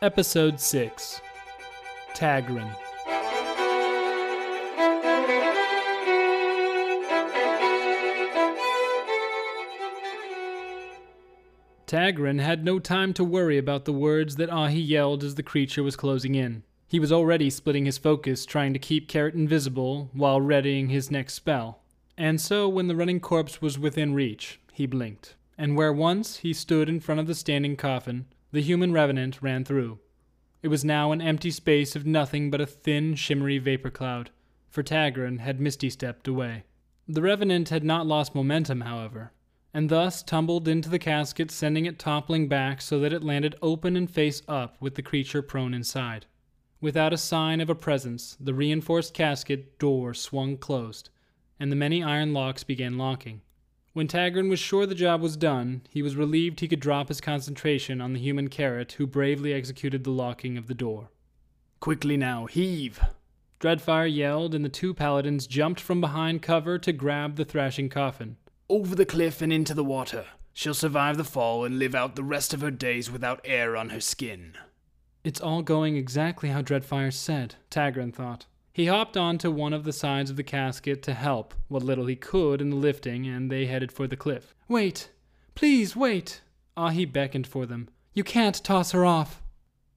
Episode 6 Taguren. Taguren had no time to worry about the words that Ahi yelled as the creature was closing in. He was already splitting his focus, trying to keep Carrot invisible while readying his next spell. And so, when the running corpse was within reach, he blinked. And where once he stood in front of the standing coffin, the human revenant ran through. It was now an empty space of nothing but a thin, shimmery vapor cloud, for Taguren had misty stepped away. The revenant had not lost momentum, however, and thus tumbled into the casket, sending it toppling back so that it landed open and face up with the creature prone inside. Without a sign of a presence, the reinforced casket door swung closed, and the many iron locks began locking. When Taguren was sure the job was done, he was relieved he could drop his concentration on the human carrot who bravely executed the locking of the door. Quickly now, heave! Dreddfire yelled, and the two paladins jumped from behind cover to grab the thrashing coffin. Over the cliff and into the water. She'll survive the fall and live out the rest of her days without air on her skin. It's all going exactly how Dreddfire said, Taguren thought. He hopped onto one of the sides of the casket to help what little he could in the lifting, and they headed for the cliff. Wait! Please wait! Ahi beckoned for them. You can't toss her off.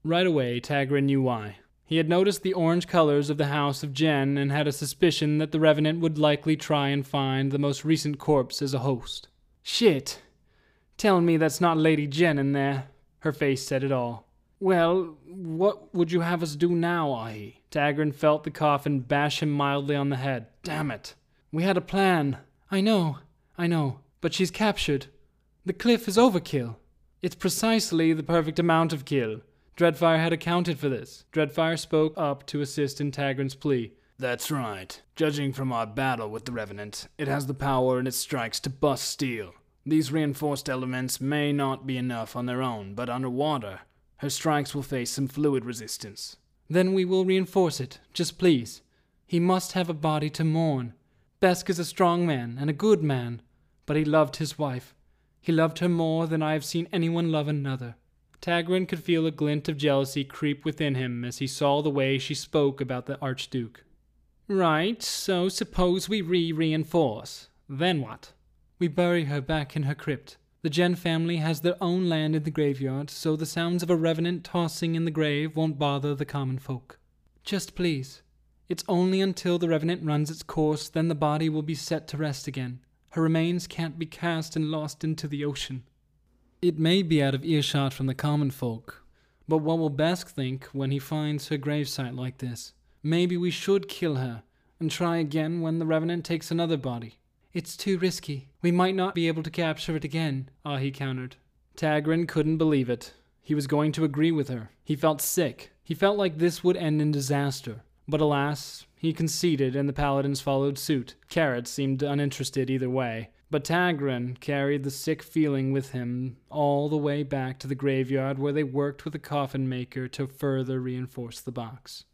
Right away, Taguren knew why. He had noticed the orange colors of the house of Jen and had a suspicion that the Revenant would likely try and find the most recent corpse as a host. Shit! Telling me that's not Lady Jen in there. Her face said it all. Well, what would you have us do now, Ahi? Taguren felt the coffin bash him mildly on the head. Damn it. We had a plan. I know, I know. But she's captured. The cliff is overkill. It's precisely the perfect amount of kill. Dreddfire had accounted for this. Dreddfire spoke up to assist in Taguren's plea. That's right. Judging from our battle with the Revenant, it has the power in its strikes to bust steel. These reinforced elements may not be enough on their own, but underwater, her strikes will face some fluid resistance. Then we will reinforce it. Just please. He must have a body to mourn. Besk is a strong man and a good man, but he loved his wife. He loved her more than I have seen anyone love another. Taguren could feel a glint of jealousy creep within him as he saw the way she spoke about the Archduke. Right, so suppose we re reinforce. Then what? We bury her back in her crypt. The Jen family has their own land in the graveyard, so the sounds of a revenant tossing in the grave won't bother the common folk. Just please. It's only until the revenant runs its course, then the body will be set to rest again. Her remains can't be cast and lost into the ocean. It may be out of earshot from the common folk, but what will Besk think when he finds her gravesite like this? Maybe we should kill her and try again when the revenant takes another body. It's too risky. We might not be able to capture it again, Ahi countered. Taguren couldn't believe it. He was going to agree with her. He felt sick. He felt like this would end in disaster. But alas, he conceded and the paladins followed suit. Carrot seemed uninterested either way. But Taguren carried the sick feeling with him all the way back to the graveyard where they worked with the coffin maker to further reinforce the box.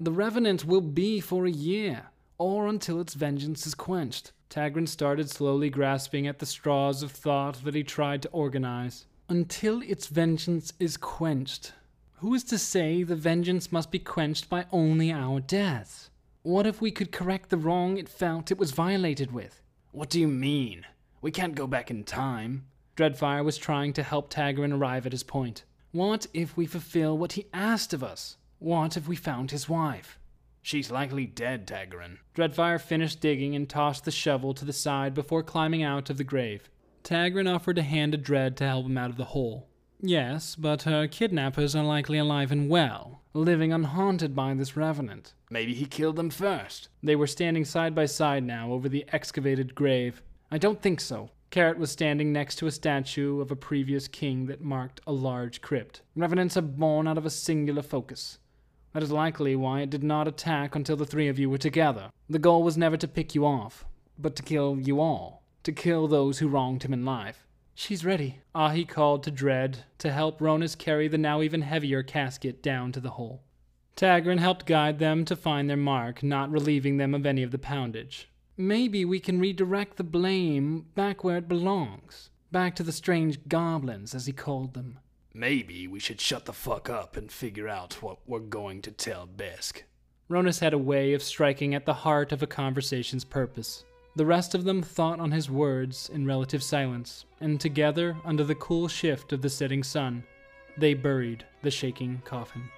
The Revenant will be for a year, or until its vengeance is quenched. Taguren started slowly grasping at the straws of thought that he tried to organize. Until its vengeance is quenched. Who is to say the vengeance must be quenched by only our deaths? What if we could correct the wrong it felt it was violated with? What do you mean? We can't go back in time. Dreddfire was trying to help Taguren arrive at his point. What if we fulfill what he asked of us? What if we found his wife? She's likely dead, Taguren. Dreddfire finished digging and tossed the shovel to the side before climbing out of the grave. Taguren offered a hand to Dread to help him out of the hole. Yes, but her kidnappers are likely alive and well, living unhaunted by this revenant. Maybe he killed them first. They were standing side by side now over the excavated grave. I don't think so. Carrot was standing next to a statue of a previous king that marked a large crypt. Revenants are born out of a singular focus. That is likely why it did not attack until the three of you were together. The goal was never to pick you off, but to kill you all. To kill those who wronged him in life. She's ready. Ahi called to Dread to help Ronus carry the now even heavier casket down to the hole. Taguren helped guide them to find their mark, not relieving them of any of the poundage. maybe we can redirect the blame back where it belongs. Back to the strange goblins, as he called them. Maybe we should shut the fuck up and figure out what we're going to tell Besk. Ronus had a way of striking at the heart of a conversation's purpose. The rest of them thought on his words in relative silence, and together, under the cool shift of the setting sun, they buried the shaking coffin.